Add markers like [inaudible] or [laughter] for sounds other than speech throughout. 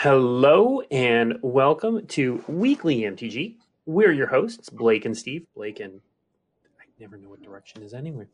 Hello and welcome to Weekly MTG. We're your hosts, Blake and Steve. Blake and I never know what direction is anyway.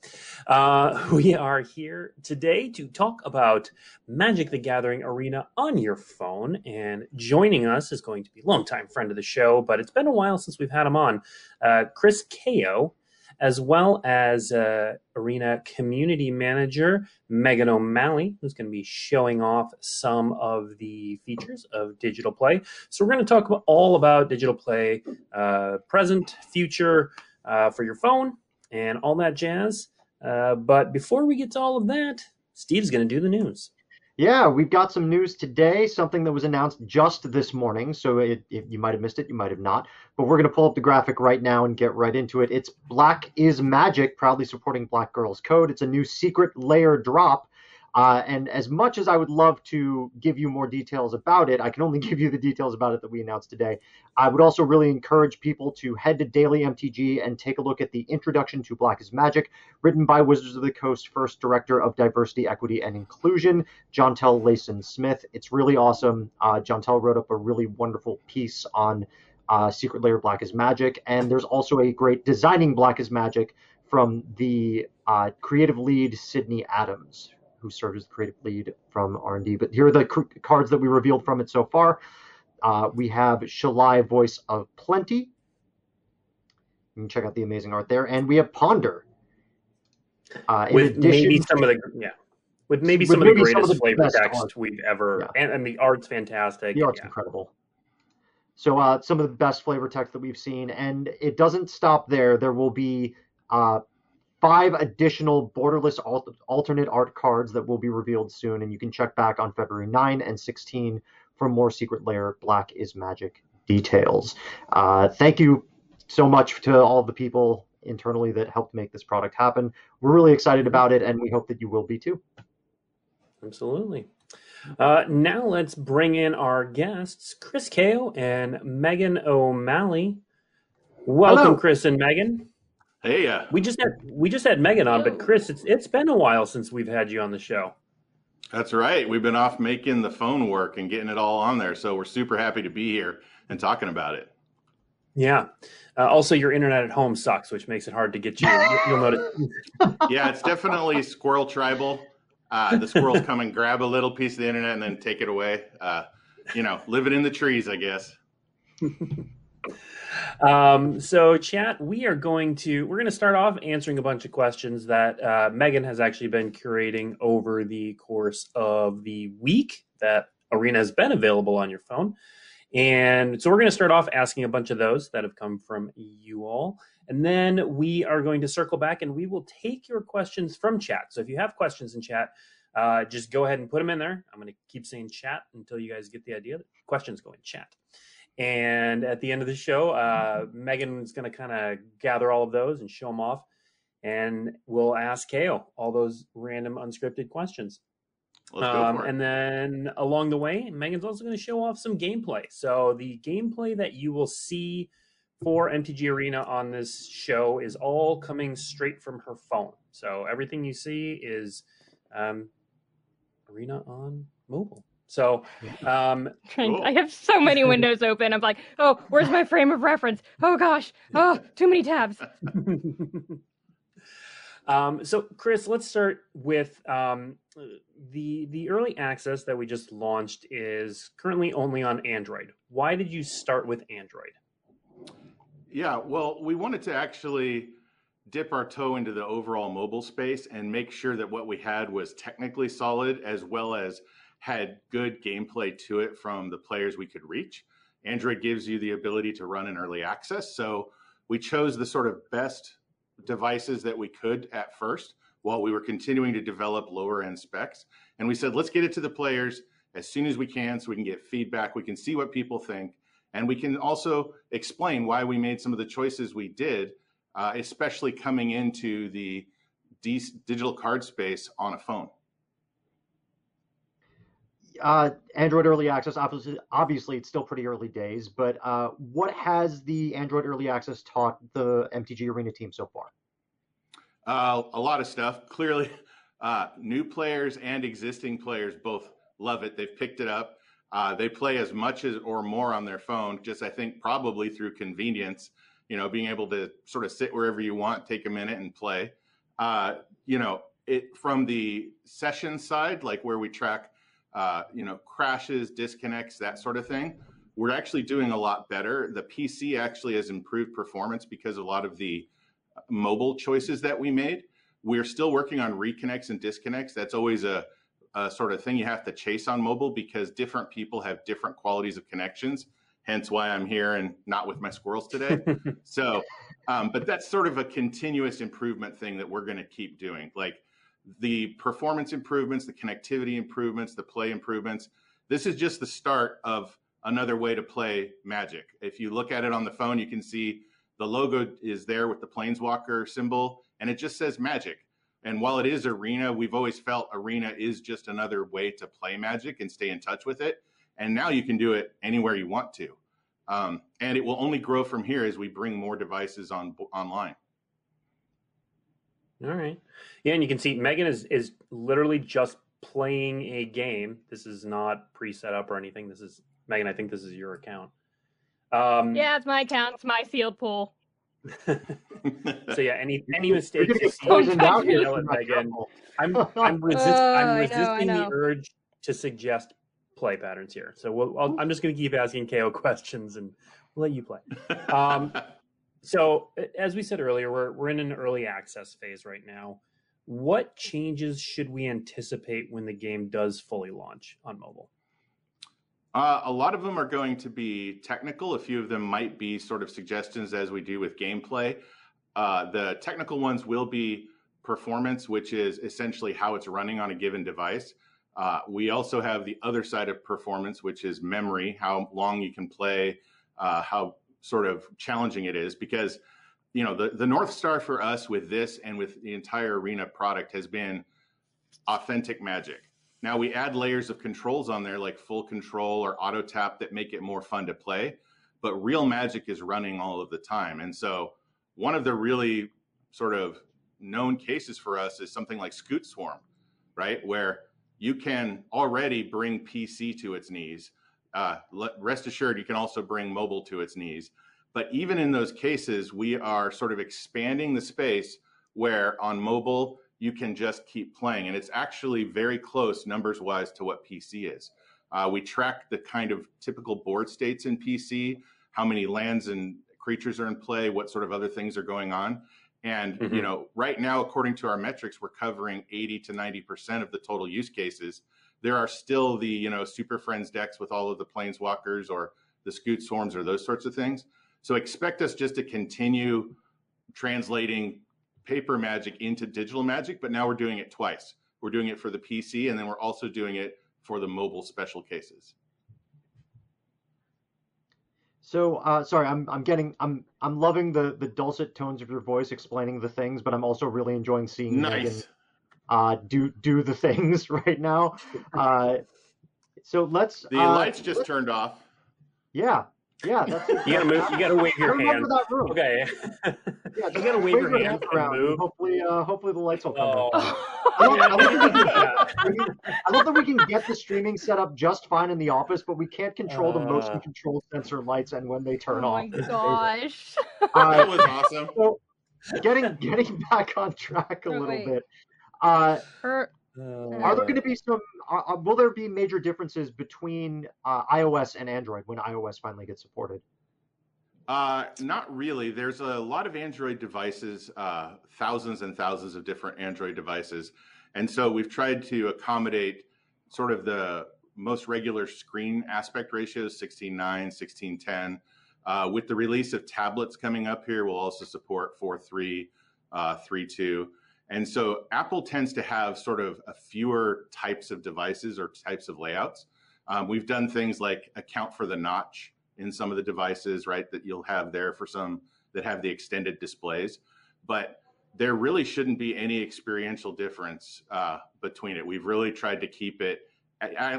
Uh, [laughs] we are here today to talk about Magic the Gathering Arena on your phone. And joining us is going to be longtime friend of the show, but it's been a while since we've had him on, uh, Chris Cao as well as uh, Arena Community Manager Megan O'Malley, who's going to be showing off some of the features of digital play. So, we're going to talk about, all about digital play, uh, present, future, uh, for your phone, and all that jazz. Uh, but before we get to all of that, Steve's going to do the news. Yeah, we've got some news today, something that was announced just this morning. So it, it, you might have missed it, you might have not. But we're going to pull up the graphic right now and get right into it. It's Black is Magic, proudly supporting Black Girls Code. It's a new Secret Lair drop uh, and as much as I would love to give you more details about it, I can only [laughs] give you the details about it that we announced today. I would also really encourage people to head to Daily MTG and take a look at the Introduction to Black is Magic, written by Wizards of the Coast first Director of Diversity, Equity, and Inclusion, Jontel Layson Smith. It's really awesome. Uh, Jontel wrote up a really wonderful piece on uh, Secret Lair Black is Magic, and there's also a great Designing Black is Magic from the uh, creative lead Sydney Adams, who served as the creative lead from R&D. But here are the cards that we revealed from it so far. Uh, we have Shalai, Voice of Plenty. You can check out the amazing art there, and we have Ponder. Uh, with addition, maybe some of the yeah, with maybe some with of the greatest of the flavor text art. we've ever, yeah. and, and, the art's fantastic. The art's yeah. incredible. So uh, some of the best flavor text that we've seen, and it doesn't stop there. There will be uh, five additional borderless alternate art cards that will be revealed soon, and you can check back on February 9 and 16 for more Secret Lair Black is Magic details. Uh, thank you so much to all the people internally that helped make this product happen. We're really excited about it, and we hope that you will be too. Absolutely. Uh, now let's bring in our guests, Chris Cao and Megan O'Malley. Welcome, Hello. Chris and Megan. Hey, uh, we just had we just had Megan on, but Chris, it's it's been a while since we've had you on the show. That's right. We've been off making the phone work and getting it all on there, so we're super happy to be here and talking about it. Yeah. Uh, also, your internet at home sucks, which makes it hard to get you. [laughs] You'll notice. yeah, it's definitely squirrel tribal. Uh, the squirrels come and grab a little piece of the internet and then take it away. Uh, you know, living in the trees, I guess. [laughs] Um, so, chat, we are going to we're going to start off answering a bunch of questions that uh, Megan has actually been curating over the course of the week that Arena has been available on your phone. And so we're going to start off asking a bunch of those that have come from you all. And then we are going to circle back and we will take your questions from chat. So if you have questions in chat, uh, just go ahead and put them in there. I'm going to keep saying chat until you guys get the idea. That questions go in chat. And at the end of the show, uh, Megan's going to kind of gather all of those and show them off. And we'll ask Kale all those random unscripted questions. Um, and then along the way, Megan's also going to show off some gameplay. So the gameplay that you will see for MTG Arena on this show is all coming straight from her phone. So everything you see is um, Arena on mobile. So, um, cool. I have so many [laughs] windows open. I'm like, oh, where's my frame of reference? Oh gosh, oh, too many tabs. [laughs] um, so, Chris, let's start with um, the the early access that we just launched is currently only on Android. Why did you start with Android? Yeah, well, we wanted to actually dip our toe into the overall mobile space and make sure that what we had was technically solid as well as had good gameplay to it from the players we could reach. Android gives you the ability to run in early access. So we chose the sort of best devices that we could at first while we were continuing to develop lower end specs. And we said, let's get it to the players as soon as we can so we can get feedback, we can see what people think, and we can also explain why we made some of the choices we did, uh, especially coming into the digital card space on a phone uh, Android early access, obviously, obviously, it's still pretty early days, but uh, what has the Android early access taught the MTG Arena team so far? Uh, a lot of stuff. Clearly, [laughs] uh, new players and existing players both love it. They've picked it up. Uh, they play as much as or more on their phone, just I think probably through convenience, you know, being able to sort of sit wherever you want, take a minute and play. Uh, you know, it from the session side, like where we track, uh, you know, crashes, disconnects, that sort of thing. We're actually doing a lot better. The PC actually has improved performance because of a lot of the mobile choices that we made. We're still working on reconnects and disconnects. That's always a, a sort of thing you have to chase on mobile because different people have different qualities of connections. Hence why I'm here and not with my squirrels today. [laughs] so, um, but that's sort of a continuous improvement thing that we're going to keep doing. Like the performance improvements, the connectivity improvements, the play improvements. This is just the start of another way to play Magic. If you look at it on the phone, you can see the logo is there with the Planeswalker symbol, and it just says Magic. And while it is Arena, we've always felt Arena is just another way to play Magic and stay in touch with it. And now you can do it anywhere you want to. Um, and it will only grow from here as we bring more devices on online. All right. Yeah, and you can see Megan is is literally just playing a game. This is not pre-set up or anything. This is Megan. I think this is your account. Um, yeah, it's my account. It's my field pool. [laughs] so yeah, any any mistakes you see, you know it, Megan. I'm [laughs] I'm, resist, oh, I'm resisting I know, I know. the urge to suggest play patterns here. So we'll, i am just going to keep asking Cao questions and we'll let you play. Um, [laughs] so as we said earlier, we're we're in an early access phase right now. What changes should we anticipate when the game does fully launch on mobile? Uh, a lot of them are going to be technical. A few of them might be sort of suggestions as we do with gameplay. Uh, the technical ones will be performance, which is essentially how it's running on a given device. Uh, we also have the other side of performance, which is memory, how long you can play, uh, how sort of challenging it is. Because, you know, the, the North Star for us with this and with the entire Arena product has been authentic magic. Now we add layers of controls on there like full control or auto tap that make it more fun to play, but real magic is running all of the time. And so one of the really sort of known cases for us is something like Scute Swarm, right? Where you can already bring PC to its knees. Uh, rest assured, you can also bring mobile to its knees. But even in those cases, we are sort of expanding the space where on mobile, you can just keep playing. And it's actually very close numbers wise to what PC is. Uh, we track the kind of typical board states in PC, how many lands and creatures are in play, what sort of other things are going on. And mm-hmm. you know, right now, according to our metrics, we're covering 80 to 90 percent of the total use cases. There are still the you know Super Friends decks with all of the planeswalkers or the Scute Swarms or those sorts of things. So expect us just to continue translating paper magic into digital magic, but now we're doing it twice. We're doing it for the PC, and then we're also doing it for the mobile special cases. So uh, sorry, I'm I'm getting I'm I'm loving the the dulcet tones of your voice explaining the things, but I'm also really enjoying seeing nice. Megan uh, do do the things [laughs] right now. Uh, so let's. The uh, lights just turned off. Yeah, yeah, that's [laughs] you gotta move. You gotta wave your hand. That room. Okay. yeah, [laughs] you gotta wave, your hand around. Move. Hopefully, uh, hopefully the lights will come. Oh. I, love, I, love can, I, love, that we can get the streaming set up just fine in the office, but we can't control uh, the motion control sensor lights and when they turn oh off. Oh my gosh! Uh, that was awesome. So, getting getting back on track a little wait. bit. Uh, Her uh, Are there going to be some? Uh, will there be major differences between uh, iOS and Android when iOS finally gets supported? Uh, not really. There's a lot of Android devices, uh, thousands and thousands of different Android devices, and so we've tried to accommodate sort of the most regular screen aspect ratios, 16:9, 16:10. Uh, with the release of tablets coming up here, we'll also support 4.3, uh, 3.2. And so Apple tends to have sort of a fewer types of devices or types of layouts. Um, we've done things like account for the notch in some of the devices, right, that you'll have there for some that have the extended displays. But there really shouldn't be any experiential difference uh, between it. We've really tried to keep it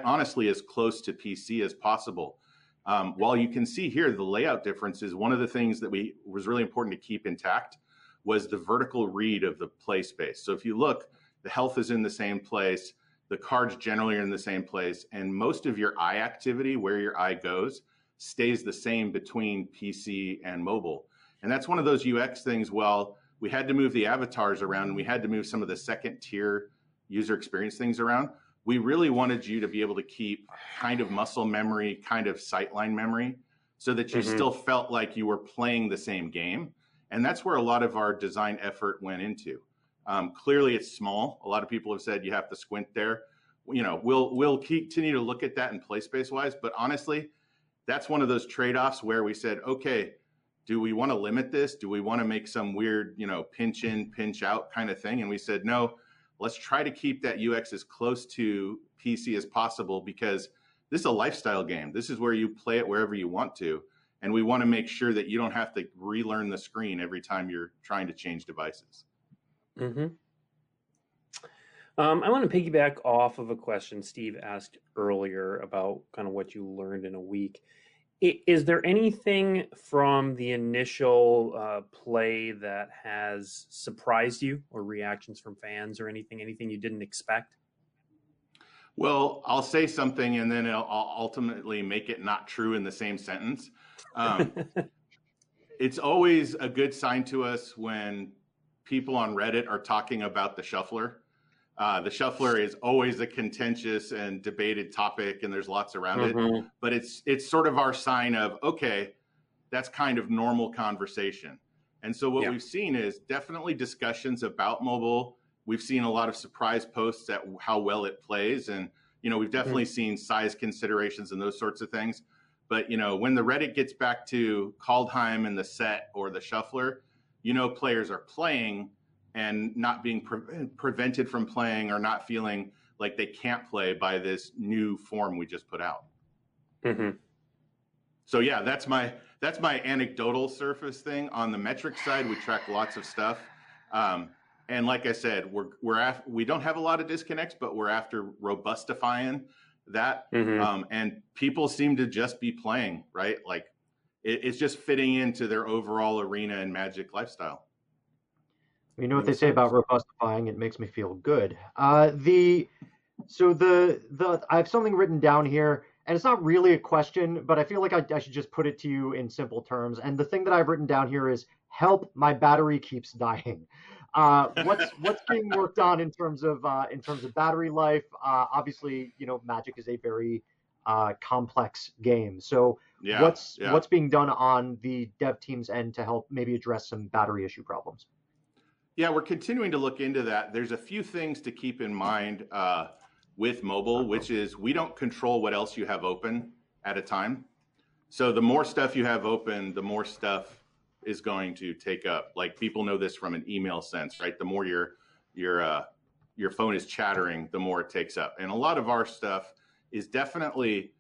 honestly as close to PC as possible. Um, while you can see here the layout differences, one of the things that we was really important to keep intact was the vertical read of the play space. So if you look, the health is in the same place. the cards generally are in the same place, and most of your eye activity, where your eye goes, stays the same between PC and mobile. And that's one of those UX things. Well, we had to move the avatars around and we had to move some of the second tier user experience things around. We really wanted you to be able to keep kind of muscle memory, kind of sightline memory, so that you mm-hmm. still felt like you were playing the same game. And that's where a lot of our design effort went into. Um, clearly, it's small. A lot of people have said you have to squint there. You know, we'll we'll continue to look at that in play space wise. But honestly, that's one of those trade offs where we said, okay, do we want to limit this? Do we want to make some weird, you know, pinch in, pinch out kind of thing? And we said, no, let's try to keep that UX as close to PC as possible because this is a lifestyle game. This is where you play it wherever you want to. And we want to make sure that you don't have to relearn the screen every time you're trying to change devices. Mm-hmm. Um, I want to piggyback off of a question Steve asked earlier about kind of what you learned in a week. Is there anything from the initial uh, play that has surprised you, or reactions from fans, or anything, anything you didn't expect? Well, I'll say something, and then I'll ultimately make it not true in the same sentence. Um, it's always a good sign to us when people on Reddit are talking about the shuffler uh, the shuffler is always a contentious and debated topic, and there's lots around mm-hmm. it. But it's it's sort of our sign of okay, that's kind of normal conversation. And so what yeah. we've seen is definitely discussions about mobile. We've seen a lot of surprise posts at how well it plays, and you know we've mm-hmm. definitely mm-hmm. seen size considerations and those sorts of things. But you know when the Reddit gets back to Kaldheim and the set or the shuffler, you know players are playing and not being pre- prevented from playing or not feeling like they can't play by this new form we just put out. Mm-hmm. So yeah, that's my that's my anecdotal surface thing. On the metric side, we track lots of stuff, um, and like I said, we're we're af- we don't have a lot of disconnects, but we're after robustifying that, mm-hmm. um, and people seem to just be playing right. Like it, it's just fitting into their overall arena and magic lifestyle. You know what they say about robustifying? It makes me feel good. Uh, the so the the I have something written down here, and it's not really a question, but I feel like I, I should just put it to you in simple terms. And the thing that I've written down here is help. My battery keeps dying. Uh, [laughs] what's what's being worked on in terms of uh, in terms of battery life? Uh, obviously, you know, Magic is a very uh, complex game. So yeah, what's yeah. what's being done on the dev team's end to help maybe address some battery issue problems? Yeah, we're continuing to look into that. There's a few things to keep in mind uh, with mobile, which is we don't control what else you have open at a time. So the more stuff you have open, the more stuff is going to take up. Like people know this from an email sense, right? The more your your uh, your phone is chattering, the more it takes up. And a lot of our stuff is definitely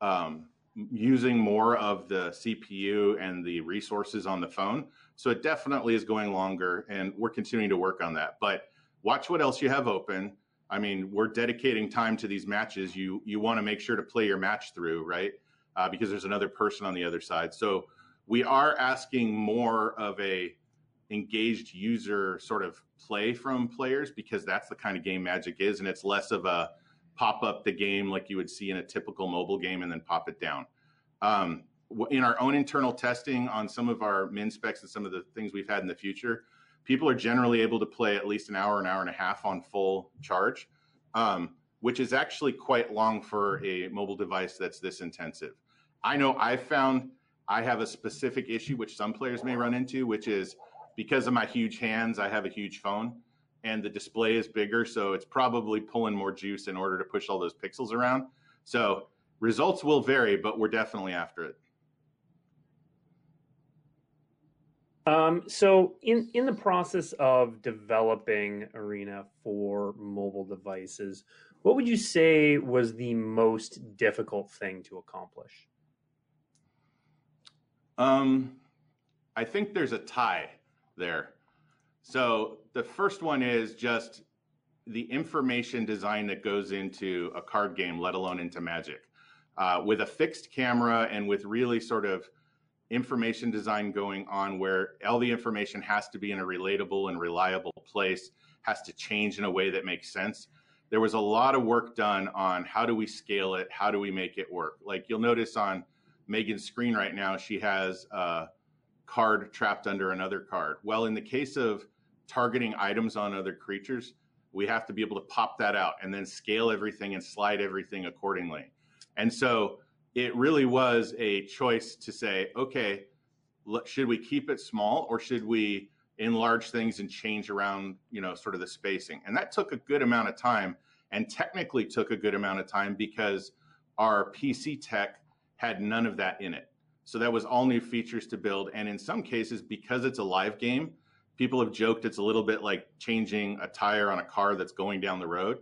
um, using more of the CPU and the resources on the phone. So it definitely is going longer, and we're continuing to work on that. But watch what else you have open. I mean, we're dedicating time to these matches. You you want to make sure to play your match through, right? Uh, because there's another person on the other side. So we are asking more of a engaged user sort of play from players because that's the kind of game Magic is, and it's less of a pop up the game like you would see in a typical mobile game and then pop it down. Um, in our own internal testing on some of our min specs and some of the things we've had in the future, people are generally able to play at least an hour, an hour and a half on full charge, um, which is actually quite long for a mobile device that's this intensive. I know I've found I have a specific issue which some players may run into, which is because of my huge hands, I have a huge phone and the display is bigger. So it's probably pulling more juice in order to push all those pixels around. So results will vary, but we're definitely after it. Um, so in in the process of developing Arena for mobile devices, what would you say was the most difficult thing to accomplish? Um, I think there's a tie there. So the first one is just the information design that goes into a card game, let alone into Magic. Uh, with a fixed camera and with really sort of information design going on where all the information has to be in a relatable and reliable place, has to change in a way that makes sense. there was a lot of work done on how do we scale it, how do we make it work. Like you'll notice on Megan's screen right now, she has a card trapped under another card. Well, in the case of targeting items on other creatures, we have to be able to pop that out and then scale everything and slide everything accordingly. And so it really was a choice to say, okay, should we keep it small or should we enlarge things and change around, you know, sort of the spacing? And that took a good amount of time and technically took a good amount of time because our PC tech had none of that in it. So that was all new features to build. And in some cases, because it's a live game, people have joked it's a little bit like changing a tire on a car that's going down the road.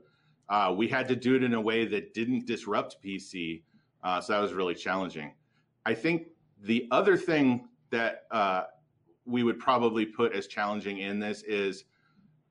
Uh, we had to do it in a way that didn't disrupt PC. Uh, so that was really challenging. I think the other thing that uh, we would probably put as challenging in this is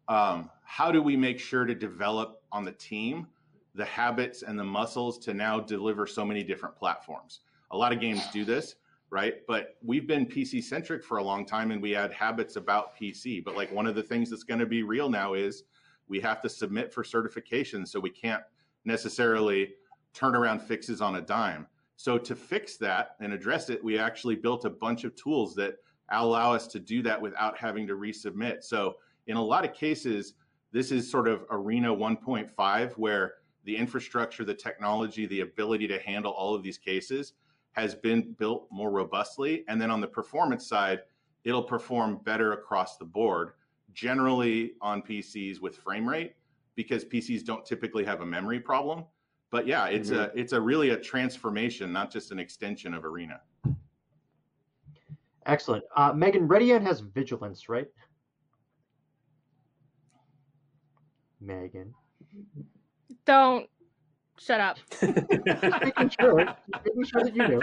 um, how do we make sure to develop on the team the habits and the muscles to now deliver so many different platforms. A lot of games do this, right? But we've been PC centric for a long time and we had habits about PC. But like one of the things that's going to be real now is we have to submit for certification. So we can't necessarily turn around fixes on a dime. So to fix that and address it, we actually built a bunch of tools that allow us to do that without having to resubmit. So in a lot of cases, this is sort of Arena 1.5 where the infrastructure, the technology, the ability to handle all of these cases has been built more robustly. And then on the performance side, it'll perform better across the board, generally on PCs with frame rate, because PCs don't typically have a memory problem. But yeah, it's mm-hmm. a it's a really a transformation, not just an extension of Arena. Excellent. Uh, Megan, Redian has vigilance, right? Megan. Don't shut up. making sure, making sure that you do.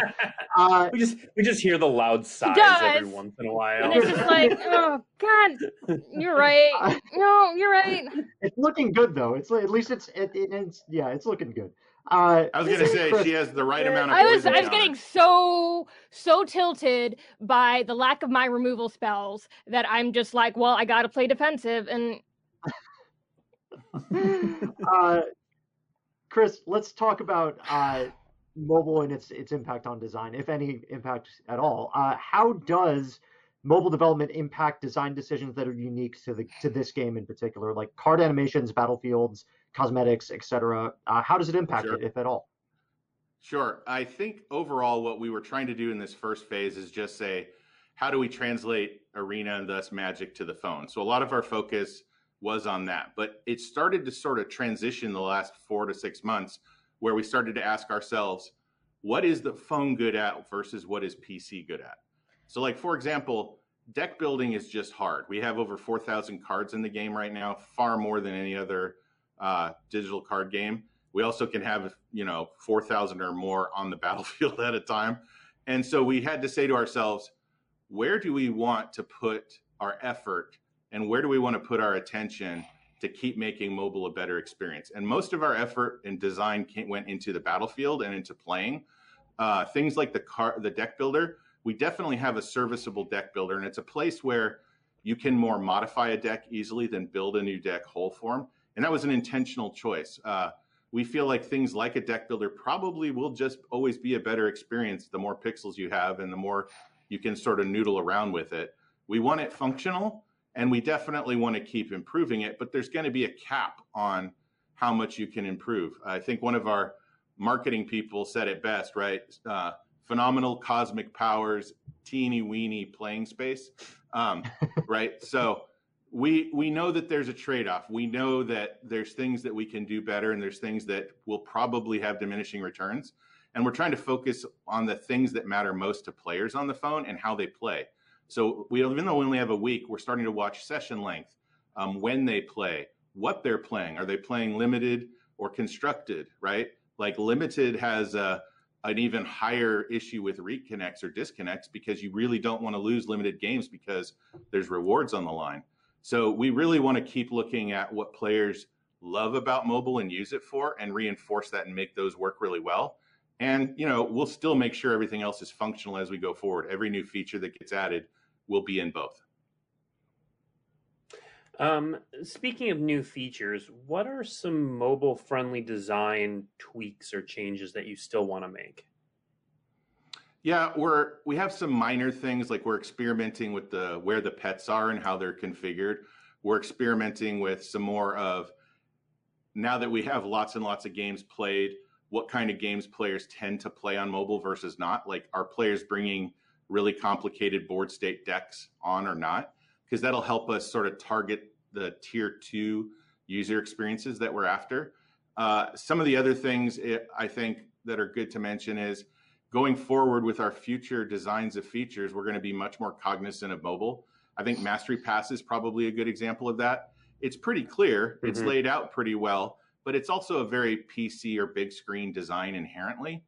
Uh, we just we just hear the loud sighs every once in a while, and it's just like, [laughs] oh God, you're right. No, you're right. It's looking good though. It's at least it's it, it, it's yeah, it's looking good. Uh, I was gonna say Chris, she has the right amount of. I was I was getting so so tilted by the lack of my removal spells that I'm just like, well, I got to play defensive, and [laughs] uh, Chris, let's talk about uh, mobile and its its impact on design, if any impact at all. Uh, how does mobile development impact design decisions that are unique to the to this game in particular, like card animations, battlefields, cosmetics, etc. Uh, how does it impact sure. it, if at all? Sure. I think overall, what we were trying to do in this first phase is just say, how do we translate Arena and thus Magic to the phone? So a lot of our focus was on that. But it started to sort of transition the last four to six months where we started to ask ourselves, what is the phone good at versus what is PC good at? So, like, for example, deck building is just hard. We have over 4,000 cards in the game right now, far more than any other uh, digital card game. We also can have, you know, 4,000 or more on the [laughs] battlefield at a time. And so we had to say to ourselves, where do we want to put our effort and where do we want to put our attention to keep making mobile a better experience? And most of our effort and design came, went into the battlefield and into playing. Uh, things like the car, the deck builder, we definitely have a serviceable deck builder, and it's a place where you can more modify a deck easily than build a new deck whole form. And that was an intentional choice. Uh, we feel like things like a deck builder probably will just always be a better experience the more pixels you have and the more you can sort of noodle around with it. We want it functional, and we definitely want to keep improving it, but there's going to be a cap on how much you can improve. I think one of our marketing people said it best, right? Uh, phenomenal cosmic powers, teeny weeny playing space, um, [laughs] right? So we we know that there's a trade-off. We know that there's things that we can do better, and there's things that will probably have diminishing returns. And we're trying to focus on the things that matter most to players on the phone and how they play. So we, even though we only have a week, we're starting to watch session length, um, when they play, what they're playing. Are they playing limited or constructed? Right? Like limited has a, an even higher issue with reconnects or disconnects because you really don't want to lose limited games because there's rewards on the line. So we really want to keep looking at what players love about mobile and use it for and reinforce that and make those work really well. And you know, we'll still make sure everything else is functional as we go forward. Every new feature that gets added will be in both. Um, speaking of new features, what are some mobile friendly design tweaks or changes that you still want to make? Yeah, we're we have some minor things like we're experimenting with the where the pets are and how they're configured. We're experimenting with some more of now that we have lots and lots of games played, what kind of games players tend to play on mobile versus not. Like, are players bringing really complicated board state decks on or not? Because that'll help us sort of target the tier two user experiences that we're after. Uh, some of the other things it, I think that are good to mention is going forward with our future designs of features, we're going to be much more cognizant of mobile. I think Mastery Pass is probably a good example of that. It's pretty clear, mm-hmm. it's laid out pretty well, but it's also a very PC or big screen design inherently.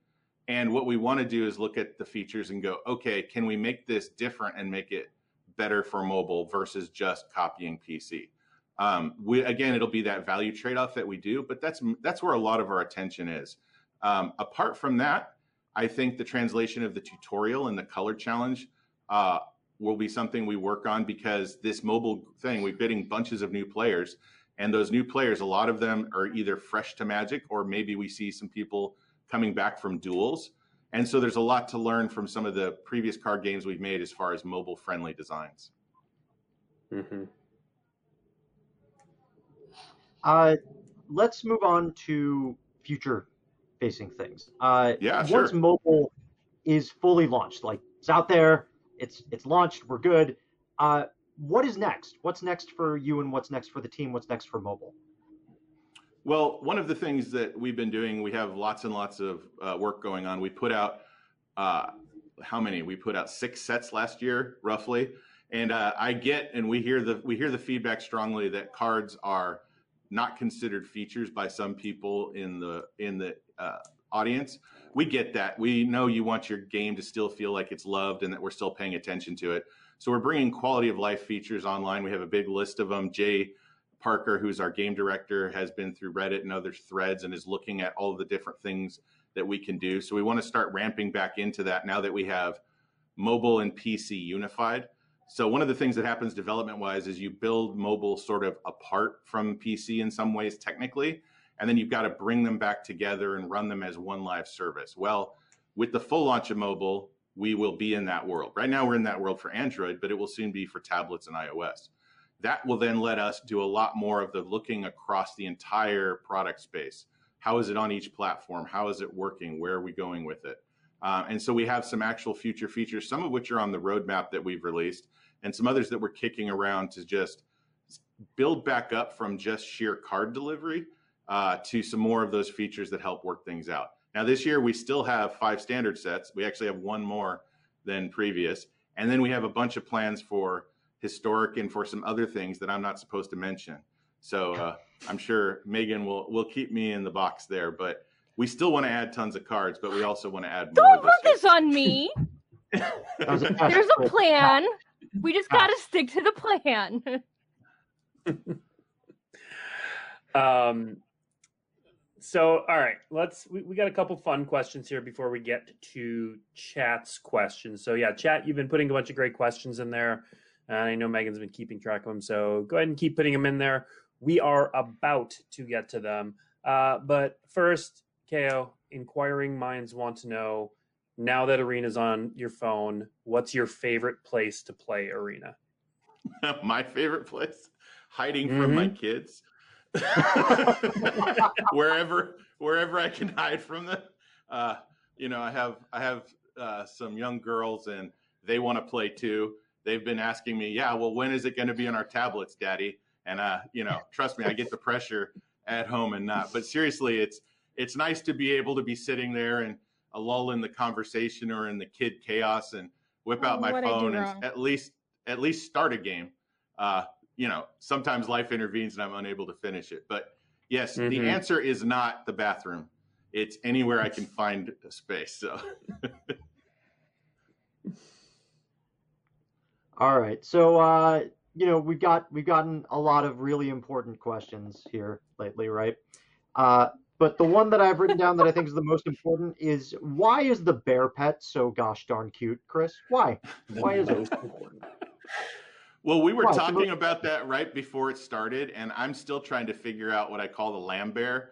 And what we want to do is look at the features and go, okay, can we make this different and make it better for mobile versus just copying PC? Um, we, again, it'll be that value trade-off that we do, but that's that's where a lot of our attention is. Um, apart from that, I think the translation of the tutorial and the color challenge uh, will be something we work on because this mobile thing, we're getting bunches of new players. And those new players, a lot of them are either fresh to Magic or maybe we see some people coming back from duels. And so there's a lot to learn from some of the previous card games we've made as far as mobile friendly designs. Mm-hmm. Uh, let's move on to future facing things. Uh, yeah, once sure. mobile is fully launched, like it's out there, it's it's launched, we're good. Uh, what is next? What's next for you, and what's next for the team? What's next for mobile? Well, one of the things that we've been doing, we have lots and lots of uh, work going on. We put out uh, how many? We put out six sets last year, roughly. And uh, I get, and we hear the we hear the feedback strongly that cards are not considered features by some people in the in the uh, audience. We get that. We know you want your game to still feel like it's loved and that we're still paying attention to it. So we're bringing quality of life features online. We have a big list of them. Jay Parker, who's our game director, has been through Reddit and other threads and is looking at all the different things that we can do. So we want to start ramping back into that now that we have mobile and PC unified. So one of the things that happens development wise is you build mobile sort of apart from PC in some ways technically, and then you've got to bring them back together and run them as one live service. Well, with the full launch of mobile, we will be in that world. Right now we're in that world for Android, but it will soon be for tablets and iOS. That will then let us do a lot more of the looking across the entire product space. How is it on each platform? How is it working? Where are we going with it? Uh, and so we have some actual future features, some of which are on the roadmap that we've released, and some others that we're kicking around to just build back up from just sheer card delivery uh, to some more of those features that help work things out. Now, this year we still have five standard sets. We actually have one more than previous. And then we have a bunch of plans for historic and for some other things that I'm not supposed to mention. So uh, I'm sure Megan will will keep me in the box there. But we still want to add tons of cards, but we also want to add more. Don't put this on me. [laughs] There's a plan. [laughs] We just got to stick to the plan. [laughs] um. So, all right, let's. We, we got a couple fun questions here before we get to chat's questions. So, yeah, chat, you've been putting a bunch of great questions in there. And I know Megan's been keeping track of them. So, go ahead and keep putting them in there. We are about to get to them. Uh, but first, Cao, inquiring minds want to know now that Arena's on your phone, what's your favorite place to play Arena? [laughs] my favorite place? Hiding mm-hmm. from my mm-hmm. kids. [laughs] [laughs] wherever wherever I can hide from them. Uh, you know, I have I have uh, some young girls and they want to play too. They've been asking me, yeah, well, when is it going to be on our tablets, Daddy? And uh, you know, trust me, I get the pressure at home and not. But seriously, it's it's nice to be able to be sitting there and a lull in the conversation or in the kid chaos and whip out my phone and at least at least start a game. Uh, you know, sometimes life intervenes and I'm unable to finish it. But yes, mm-hmm. the answer is not the bathroom. It's anywhere I can find a space. So. [laughs] All right. So, uh, you know, we've got we've gotten a lot of really important questions here lately, right? Uh, but the one that I've written down that I think is the most important is why is the bear pet so gosh darn cute, Chris? Why? Why is it? Important? Well, we were so talking about that right before it started, and I'm still trying to figure out what I call the lamb bear,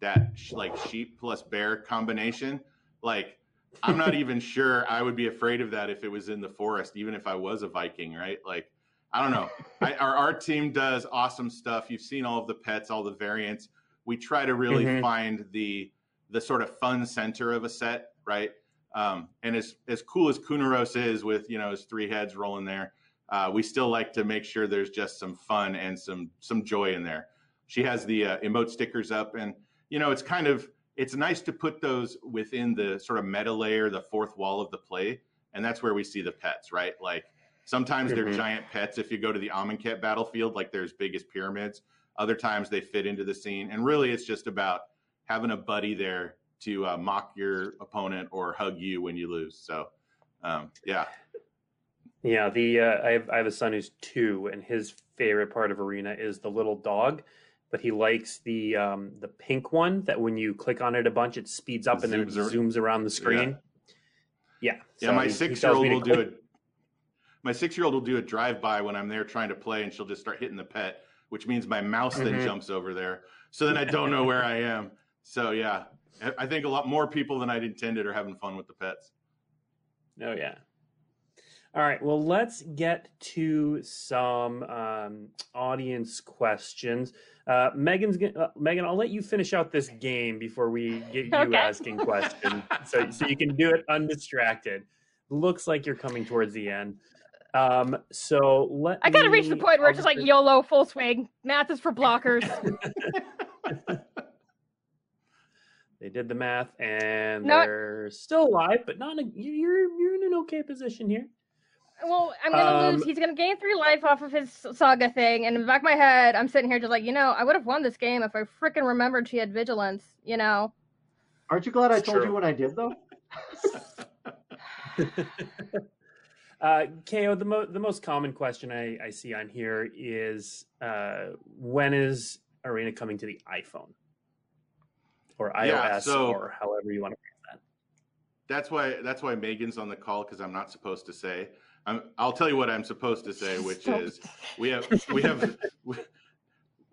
that sh- like sheep plus bear combination. Like, I'm not even sure I would be afraid of that if it was in the forest, even if I was a Viking, right? Like, I don't know. I, our art team does awesome stuff. You've seen all of the pets, all the variants. We try to really Mhm. find the the sort of fun center of a set, right? Um, and as as cool as Kunoros is with you know his three heads rolling there, uh, we still like to make sure there's just some fun and some some joy in there. She has the uh, emote stickers up, and you know it's kind of it's nice to put those within the sort of meta layer, the fourth wall of the play, and that's where we see the pets, right? Like sometimes they're Mhm. giant pets. If you go to the Amonkhet battlefield, like there's big as pyramids. Other times they fit into the scene, and really it's just about having a buddy there to uh, mock your opponent or hug you when you lose. So, um, yeah, Yeah, the uh, I have I have a son who's two, and his favorite part of Arena is the little dog, but he likes the um, the pink one that when you click on it a bunch, it speeds up and then Zooms zooms around the screen. Yeah, yeah. so my he- six year old will do it. My six year old will do a drive by when I'm there trying to play, and she'll just start hitting the pet, which means my mouse then Mhm. jumps over there. So then I don't know where I am. So yeah, I I think a lot more people than I'd intended are having fun with the pets. Oh yeah. All right. Well, let's get to some um, audience questions. Uh, Megan's uh, Megan. I'll let you finish out this game before we get you Okay. asking questions, so so you can do it undistracted. Looks like you're coming towards the end. Um, so let I gotta reach the point where I'll it's just like YOLO full swing. Math is for blockers. [laughs] They did the math, and Not- they're still alive, but not. In a, you're you're in an okay position here. Well, I'm gonna lose. Um, He's gonna gain three life off of his saga thing, and in the back of my head, I'm sitting here just like, you know, I would have won this game if I freaking remembered she had vigilance. You know. Aren't you glad I told true. you when I did though? [laughs] uh, Cao, the, mo- the most common question I, I see on here is uh, when is Arena coming to the iPhone or iOS Yeah, so- or however you want to phrase that? That's why that's why Megan's on the call because I'm not supposed to say. I'm, I'll tell you what I'm supposed to say, which Stop. is we have we have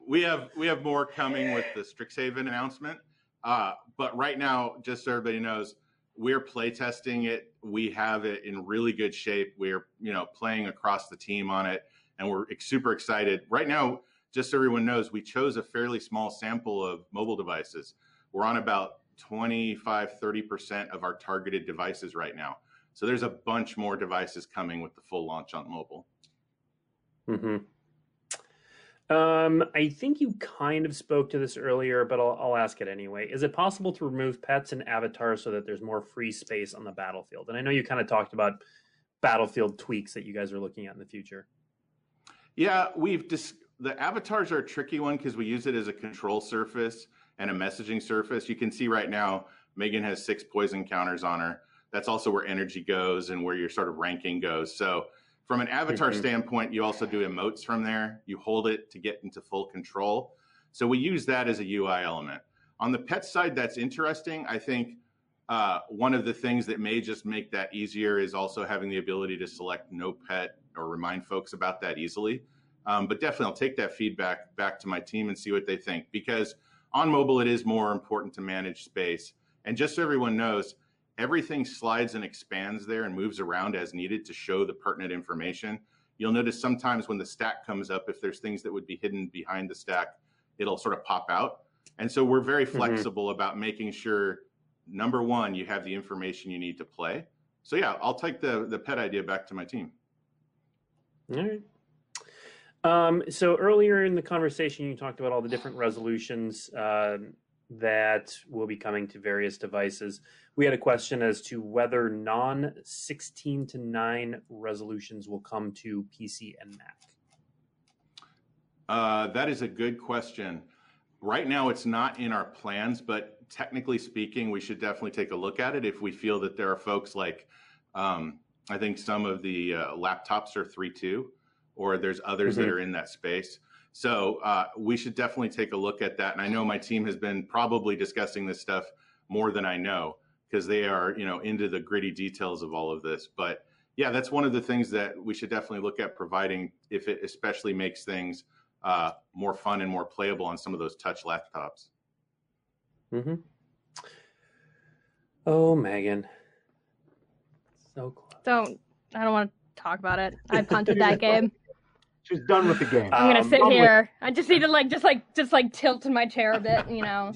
we have we have more coming with the Strixhaven announcement. Uh, but right now, just so everybody knows, we're playtesting it. We have it in really good shape. We're you know playing across the team on it, and we're super excited. Right now, just so everyone knows, we chose a fairly small sample of mobile devices. We're on about 25, 30% of our targeted devices right now. So there's a bunch more devices coming with the full launch on mobile. hmm Um, I think you kind of spoke to this earlier, but I'll, I'll ask it anyway. Is it possible to remove pets and avatars so that there's more free space on the battlefield? And I know you kind of talked about battlefield tweaks that you guys are looking at in the future. Yeah, we've dis- the avatars are a tricky one because we use it as a control surface and a messaging surface. You can see right now Megan has six poison counters on her. That's also where energy goes and where your sort of ranking goes. So from an avatar Mhm. standpoint, you also do emotes from there. You hold it to get into full control. So we use that as a UI element. On the pet side, that's interesting. I think uh, one of the things that may just make that easier is also having the ability to select no pet or remind folks about that easily. Um, but definitely, I'll take that feedback back to my team and see what they think because on mobile, it is more important to manage space. And just so everyone knows, everything slides and expands there and moves around as needed to show the pertinent information. You'll notice sometimes when the stack comes up, if there's things that would be hidden behind the stack, it'll sort of pop out. And so we're very flexible about making sure number one, you have the information you need to play. So yeah, I'll take the the pet idea back to my team. All right. Um, so earlier in the conversation, you talked about all the different resolutions um that will be coming to various devices. We had a question as to whether non 16 to 9 resolutions will come to PC and Mac. Uh, that is a good question. Right now, it's not in our plans, but technically speaking, we should definitely take a look at it if we feel that there are folks like, um, I think some of the uh, laptops are 3.2, or there's others that Mhm. are in that space. So uh, we should definitely take a look at that. And I know my team has been probably discussing this stuff more than I know because they are, you know, into the gritty details of all of this. But Yeah, that's one of the things that we should definitely look at providing if it especially makes things uh, more fun and more playable on some of those touch laptops. Mm-hmm. Oh, Megan. So close. Don't. I don't want to talk about it. I punted that [laughs] game. She's done with the game. I'm gonna Um, sit I'm with- here. I just need to like, just like, just like tilt in my chair a bit. You know.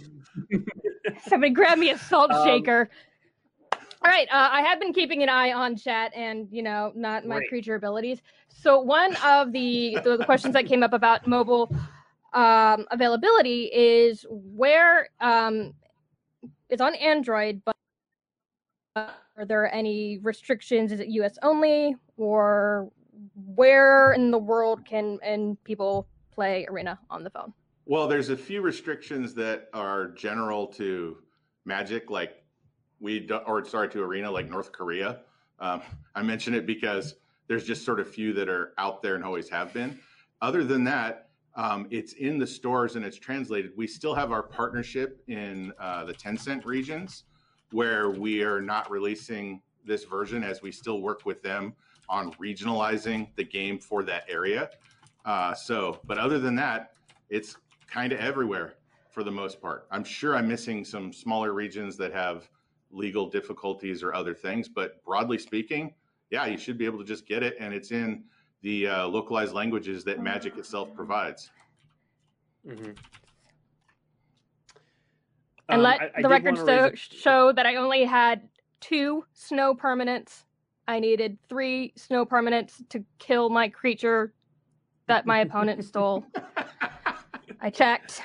[laughs] Somebody grab me a salt Um, shaker. All right, uh, I have been keeping an eye on chat and you know not my Great. creature abilities. So one of the the, the questions that came up about mobile um, availability is where um, it's on Android, but are there any restrictions? Is it U.S. only, or where in the world can and people play Arena on the phone? Well, there's a few restrictions that are general to Magic, like we or sorry to Arena, like North Korea. Um, I mention it because there's just sort of few that are out there and always have been. Other than that, um, it's in the stores and it's translated. We still have our partnership in uh, the Tencent regions where we are not releasing this version as we still work with them on regionalizing the game for that area. Uh, so, but other than that, it's kind of everywhere for the most part. I'm sure I'm missing some smaller regions that have legal difficulties or other things, but broadly speaking, yeah, you should be able to just get it, and it's in the uh, localized languages that Magic itself provides. Mm-hmm. and Um, let I- I the did record wanna raise so, a- show that I only had two snow permanents. I needed three snow permanents to kill my creature that my opponent stole. [laughs] I checked.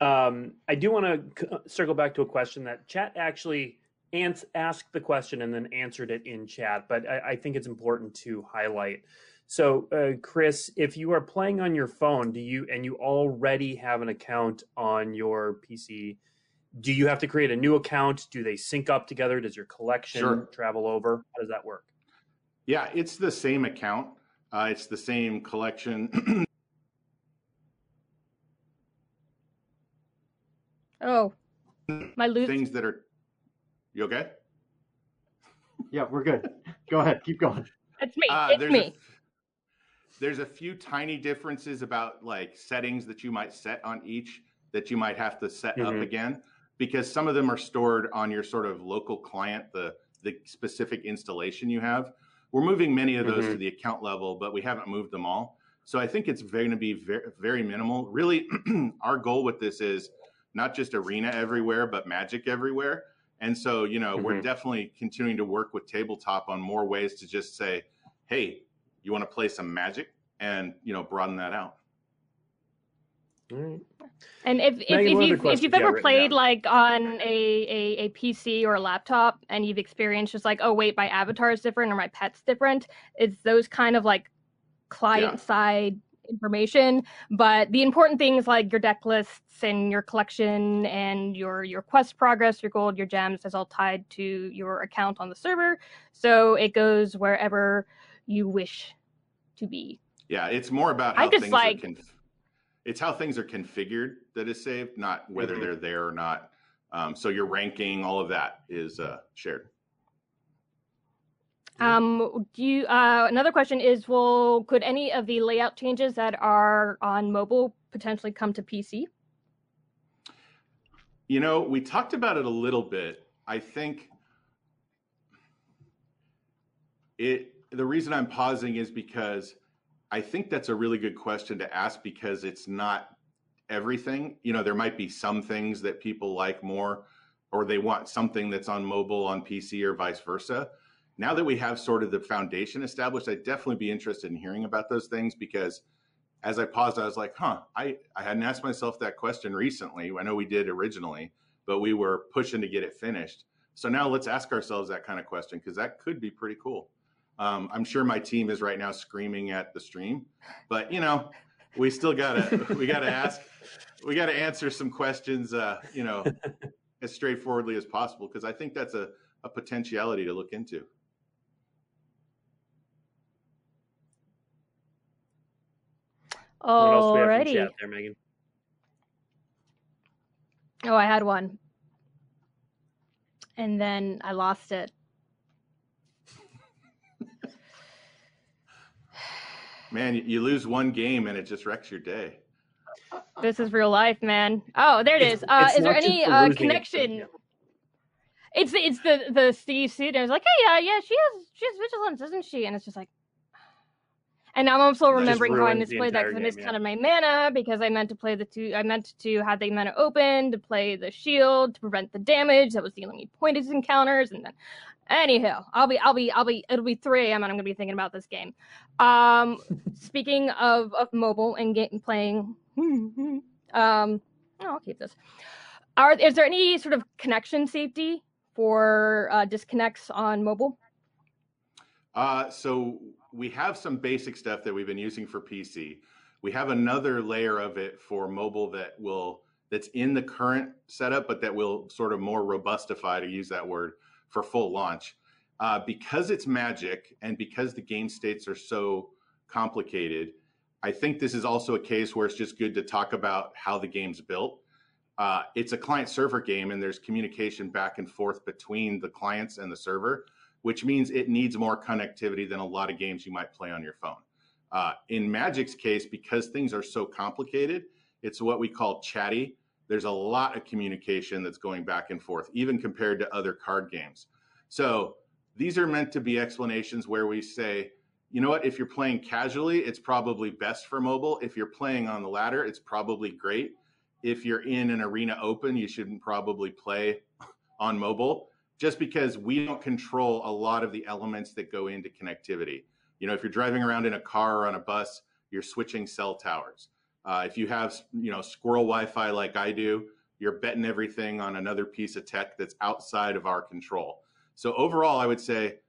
Um, I do want to circle back to a question that chat actually ans- asked the question and then answered it in chat, but I, I think it's important to highlight. So, uh, Chris, if you are playing on your phone, do you and you already have an account on your PC? Do you have to create a new account? Do they sync up together? Does your collection Sure. travel over? How does that work? Yeah, it's the same account. Uh, it's the same collection. [clears throat] Oh, my loot. things that are. You okay? Yeah, we're good. Go ahead, keep going. It's me. Uh, it's there's me. A, there's a few tiny differences about like settings that you might set on each that you might have to set up Mhm. again because some of them are stored on your sort of local client, the the specific installation you have. We're moving many of those Mhm. to the account level, but we haven't moved them all. So I think it's going to be very, very minimal. Really, [clears throat] our goal with this is not just arena everywhere, but magic everywhere. And so, you know, we're Mhm. definitely continuing to work with tabletop on more ways to just say, hey, you want to play some magic and, you know, broaden that out. And if if, Megan, if you've if you've ever written played down? like on a, a a PC or a laptop and you've experienced just like oh wait my avatar is different or my pet's different, it's those kind of like client side information. But the important things like your deck lists and your collection and your your quest progress, your gold, your gems is all tied to your account on the server, so it goes wherever you wish to be. Yeah, it's more about I how just things like- are conf- it's how things are configured that is saved, not whether Mhm. they're there or not. Um, so your ranking, all of that is uh, shared. Um, do you, uh, another question is, well, could any of the layout changes that are on mobile potentially come to PC? You know, we talked about it a little bit. I think it the reason I'm pausing is because I think that's a really good question to ask because it's not everything. You know, there might be some things that people like more or they want something that's on mobile on PC or vice versa. Now that we have sort of the foundation established, I'd definitely be interested in hearing about those things because as I paused, I was like, huh, I, I hadn't asked myself that question recently. I know we did originally, but we were pushing to get it finished. So now let's ask ourselves that kind of question because that could be pretty cool. Um, I'm sure my team is right now screaming at the stream, but you know, we still gotta we gotta [laughs] ask, we gotta answer some questions, uh, you know, as straightforwardly as possible because I think that's a, a potentiality to look into. Alrighty. What there, Megan? Oh, I had one. And then I lost it. [laughs] man, you lose one game and it just wrecks your day. This is real life, man. Oh, there it is. Uh, it's is there any uh, connection? It's it's the the Steve suit. I was like, hey, uh, yeah, she has she has vigilance, isn't she? And it's just like, and now I'm also remembering how I misplayed that because I game, missed yeah. kind of my mana because I meant to play the two. I meant to have the mana open to play the shield to prevent the damage that was dealing me pointed encounters, and then anyhow, I'll be I'll be I'll be it'll be 3 a.m. and I'm gonna be thinking about this game. Um, [laughs] speaking of of mobile and game playing, [laughs] um, oh, I'll keep this. Are is there any sort of connection safety for uh, disconnects on mobile? Uh, so we have some basic stuff that we've been using for PC. We have another layer of it for mobile that will that's in the current setup, but that will sort of more robustify to use that word for full launch. Uh, because it's magic and because the game states are so complicated, I think this is also a case where it's just good to talk about how the game's built. Uh, it's a client server game, and there's communication back and forth between the clients and the server which means it needs more connectivity than a lot of games you might play on your phone. Uh, in Magic's case, because things are so complicated, it's what we call chatty. There's a lot of communication that's going back and forth, even compared to other card games. So these are meant to be explanations where we say, you know what, if you're playing casually, it's probably best for mobile. If you're playing on the ladder, it's probably great. If you're in an arena open, you shouldn't probably play [laughs] on mobile just because we don't control a lot of the elements that go into connectivity. You know, if you're driving around in a car or on a bus, you're switching cell towers. Uh, if you have, you know, squirrel Wi-Fi like I do, you're betting everything on another piece of tech that's outside of our control. So overall, I would say,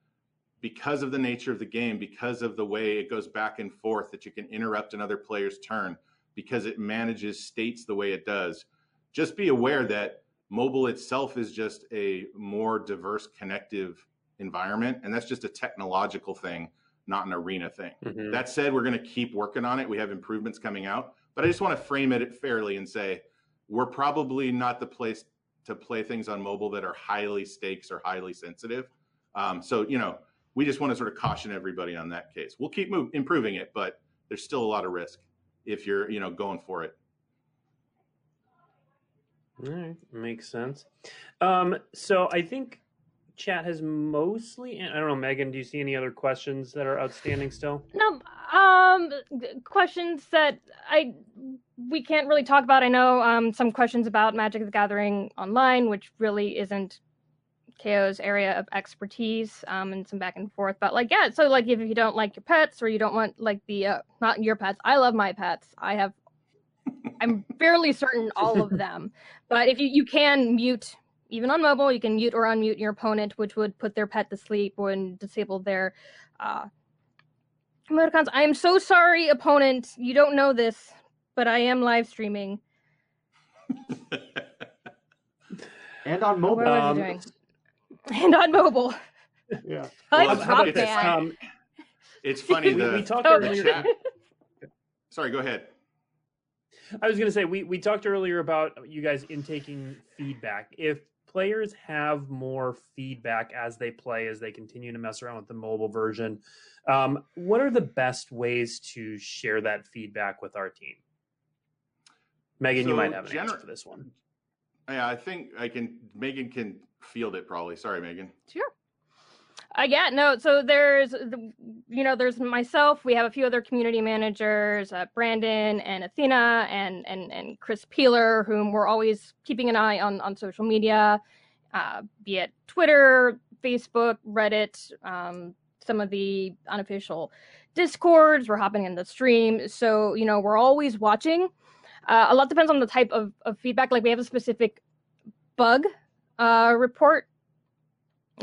because of the nature of the game, because of the way it goes back and forth, that you can interrupt another player's turn, because it manages states the way it does, just be aware that mobile itself is just a more diverse connective environment and that's just a technological thing not an arena thing. Mhm. that said we're going to keep working on it. We have improvements coming out but i just want to frame it fairly and say we're probably not the place to play things on mobile that are highly stakes or highly sensitive. Um, so you know we just want to sort of caution everybody on that case. We'll keep move, improving it but there's still a lot of risk if you're you know going for it All right, makes sense. Um, so I think chat has mostly. I don't know, Megan. Do you see any other questions that are outstanding still? No, um, questions that I we can't really talk about. I know um, some questions about Magic the Gathering online, which really isn't Cao's area of expertise, um, and some back and forth. But like, yeah, so like if you don't like your pets or you don't want like the uh, not your pets, I love my pets. I have, I'm fairly certain all of them. But if you you can mute even on mobile, you can mute or unmute your opponent, which would put their pet to sleep and disable their uh, emoticons. I am so sorry, opponent. You don't know this, but I am live streaming. [laughs] And on mobile. What Um, doing? And on mobile. yeah. [laughs] I'm Well, how about rock this? band. Um, it's funny [laughs] we, the, we talked Oh, the earlier. chat sorry go ahead I was going to say we we talked earlier about you guys intaking feedback. If players have more feedback as they play, as they continue to mess around with the mobile version, um, what are the best ways to share that feedback with our team? Megan, you might have an gener- answer for this one. Yeah, I think I can. Megan can field it probably. Sorry, Megan. Sure. Uh, yeah, no. So there's, the, you know, there's myself. We have a few other community managers, uh, Brandon and Athena and and and Chris Peeler, whom we're always keeping an eye on on social media, uh, be it Twitter, Facebook, Reddit, um, some of the unofficial discords. We're hopping in the stream, so you know we're always watching. Uh, a lot depends on the type of, of feedback. Like we have a specific bug uh, report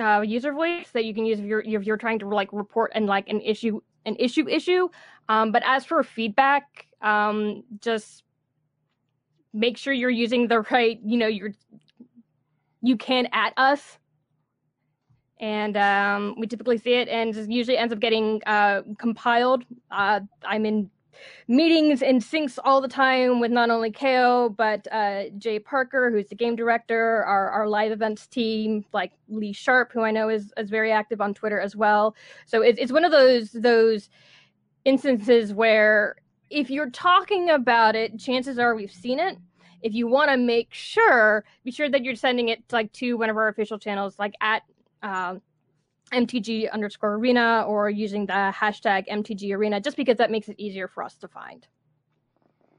uh, user voice that you can use if you're if you're trying to like report and like an issue an issue issue. Um, but as for feedback, um, just make sure you're using the right. You know, you're you can at us. And um, we typically see it, and usually ends up getting uh, compiled. Uh, I'm in meetings and syncs all the time with not only Cao but uh, Jay Parker, who's the game director, our, our live events team, like Lee Sharp, who I know is, is very active on Twitter as well. So it's, it's one of those those instances where if you're talking about it, chances are we've seen it. If you want to make sure, be sure that you're sending it like to one of our official channels, like at um, MTG underscore arena or using the hashtag MTG arena, just because that makes it easier for us to find.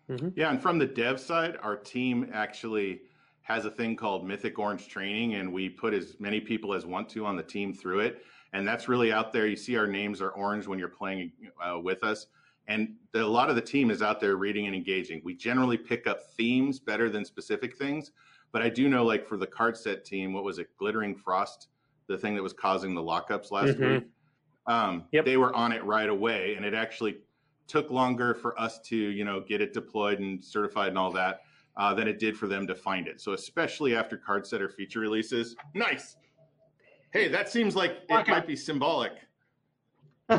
Mm-hmm. Yeah, and from the dev side, our team actually has a thing called Mythic Orange Training, and we put as many people as want to on the team through it. And that's really out there. You see our names are orange when you're playing uh, with us. And the, a lot of the team is out there reading and engaging. We generally pick up themes better than specific things. But I do know, like for the card set team, what was it, Glittering Frost, the thing that was causing the lockups last mm-hmm. week? Um, yep. They were on it right away, and it actually took longer for us to, you know, get it deployed and certified and all that uh, than it did for them to find it. So especially after card setter feature releases, nice. Hey, that seems like it might be symbolic. [laughs]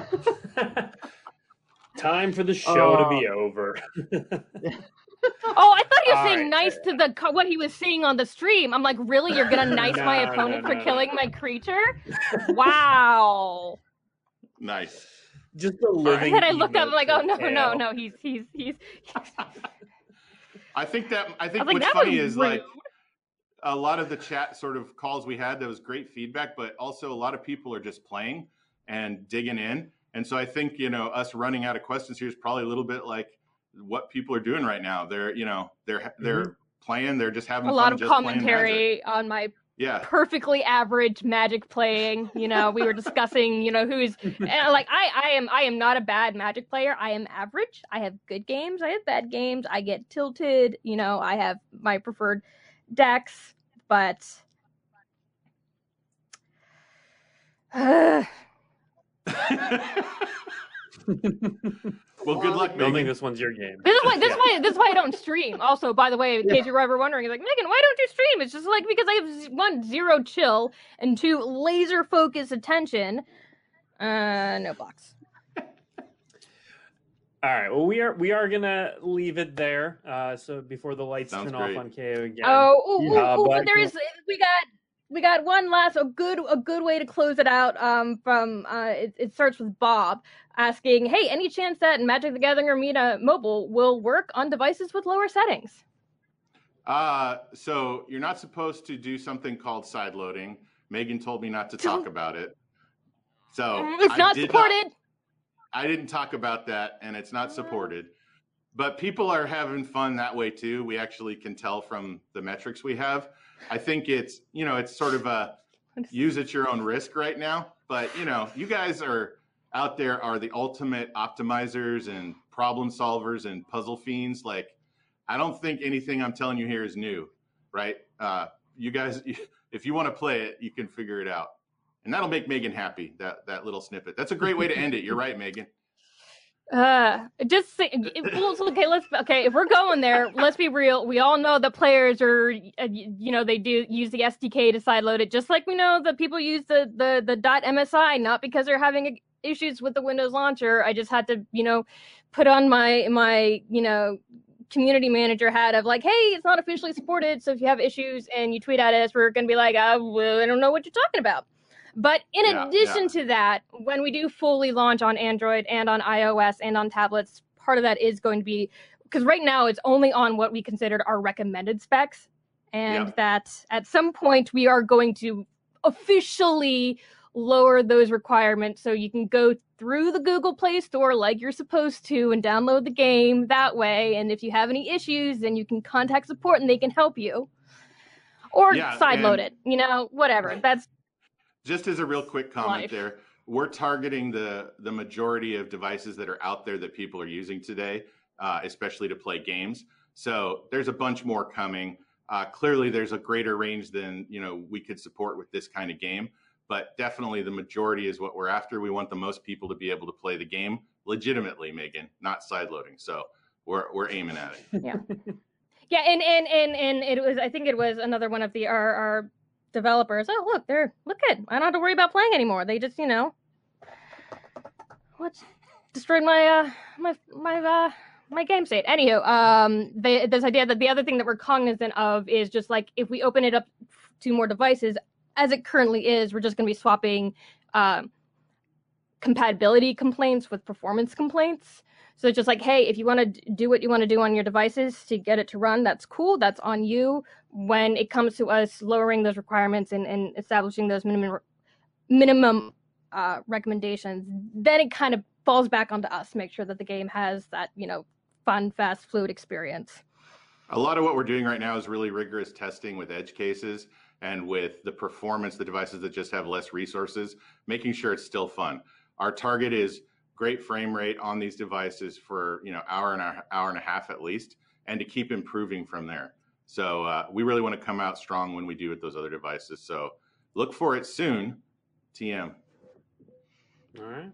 Time for the show uh, to be over. [laughs] oh, I thought he was saying right. nice to the what he was seeing on the stream. I'm like, really? You're gonna [laughs] nice no, my opponent no, no, for killing my creature? [laughs] Wow. Nice. Just a living. And then I look up, I'm like, oh no, no, no, he's he's he's. he's... [laughs] I think that I think I what's funny is rude. like a lot of the chat sort of calls we had. There was great feedback, but also a lot of people are just playing and digging in. And so I think you know us running out of questions here is probably a little bit like what people are doing right now. They're you know they're they're mm-hmm. playing. They're just having a lot of commentary on my yeah perfectly average magic playing you know we were discussing you know who's [laughs] like i i am i am not a bad magic player i am average i have good games i have bad games i get tilted you know i have my preferred decks but [sighs] uh, [laughs] [laughs] [laughs] well, good luck. I don't think this one's your game. This is why. This yeah. is why. This is why I don't stream. Also, by the way, in case you're ever wondering, like Megan, why don't you stream? It's just like because I have one zero chill and two laser focus attention. Uh, no blocks. [laughs] All right. Well, we are we are gonna leave it there. Uh, so before the lights Sounds turn great. off on Cao again. Oh, ooh, uh, ooh, but, there is. We got we got one last a good a good way to close it out um, from uh, it, it, starts with bob asking hey any chance that magic the gathering arena mobile will work on devices with lower settings? Uh, so you're not supposed to do something called side loading. Megan told me not to talk about it. So mm, it's not supported not, i didn't talk about that and it's not supported. But people are having fun that way too. We actually can tell from the metrics we have I think it's you know it's sort of a use at your own risk right now. But you know, you guys are out there are the ultimate optimizers and problem solvers and puzzle fiends. Like, I don't think anything I'm telling you here is new, right? Uh, you guys, [laughs] if you want to play it, you can figure it out, and that'll make Megan happy. That that little snippet. That's a great way to end it. You're right, Megan. Uh, just say, okay. Let's okay. If we're going there, let's be real. We all know that players are, uh, you know, they do use the SDK to sideload it, just like we know that people use the the the .msi, not because they're having issues with the Windows launcher. I just had to, you know, put on my my you know community manager hat of like, hey, it's not officially supported, so if you have issues and you tweet at us, we're gonna be like, uh, well, I don't know what you're talking about. But in yeah, addition yeah. to that, when we do fully launch on Android and on iOS and on tablets, part of that is going to be because right now it's only on what we considered our recommended specs. And yeah. that at some point we are going to officially lower those requirements so you can go through the Google Play Store like you're supposed to and download the game that way. And if you have any issues, then you can contact support and they can help you. Or yeah, sideload it, you know, whatever. That's just as a real quick comment Life. there, we're targeting the the majority of devices that are out there that people are using today, uh, especially to play games. So there's a bunch more coming. Uh, clearly, there's a greater range than you know we could support with this kind of game, but definitely the majority is what we're after. We want the most people to be able to play the game legitimately, Megan, not sideloading. So we're we're aiming at it. Yeah. [laughs] Yeah, and, and and and it was I think it was another one of the our, our developers, oh look, they're look good. I don't have to worry about playing anymore. They just, you know, what destroyed my uh my my uh my game state. Anywho, um, they, this idea that the other thing that we're cognizant of is just like if we open it up to more devices, as it currently is, we're just going to be swapping um, compatibility complaints with performance complaints. So it's just like, hey, if you want to do what you want to do on your devices to get it to run, that's cool. That's on you. When it comes to us lowering those requirements and, and establishing those minimum minimum uh, recommendations, then it kind of falls back onto us to make sure that the game has that you know fun, fast, fluid experience. A lot of what we're doing right now is really rigorous testing with edge cases and with the performance, the devices that just have less resources, making sure it's still fun. Our target is great frame rate on these devices for you know hour and a hour and a half at least, and to keep improving from there. So uh, we really want to come out strong when we do with those other devices. So look for it soon. TM. All right.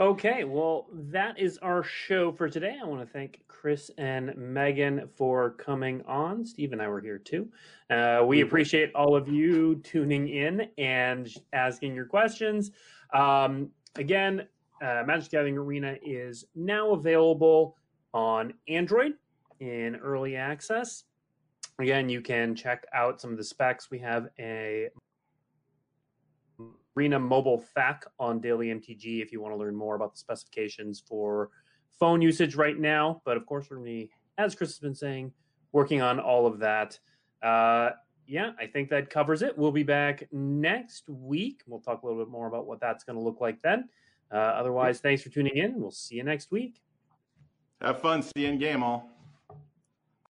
Okay, well, that is our show for today. I want to thank Chris and Megan for coming on. Steve and I were here too. Uh, we appreciate all of you tuning in and asking your questions. Um, again, uh, Magic Gathering Arena is now available on Android in early access. Again, you can check out some of the specs. We have a Arena mobile FAQ on Daily MTG if you want to learn more about the specifications for phone usage right now. But of course, to be, as Chris has been saying, working on all of that. Uh, yeah, I think that covers it. We'll be back next week. We'll talk a little bit more about what that's going to look like then. Uh, otherwise, thanks for tuning in. We'll see you next week. Have fun. See you in game all.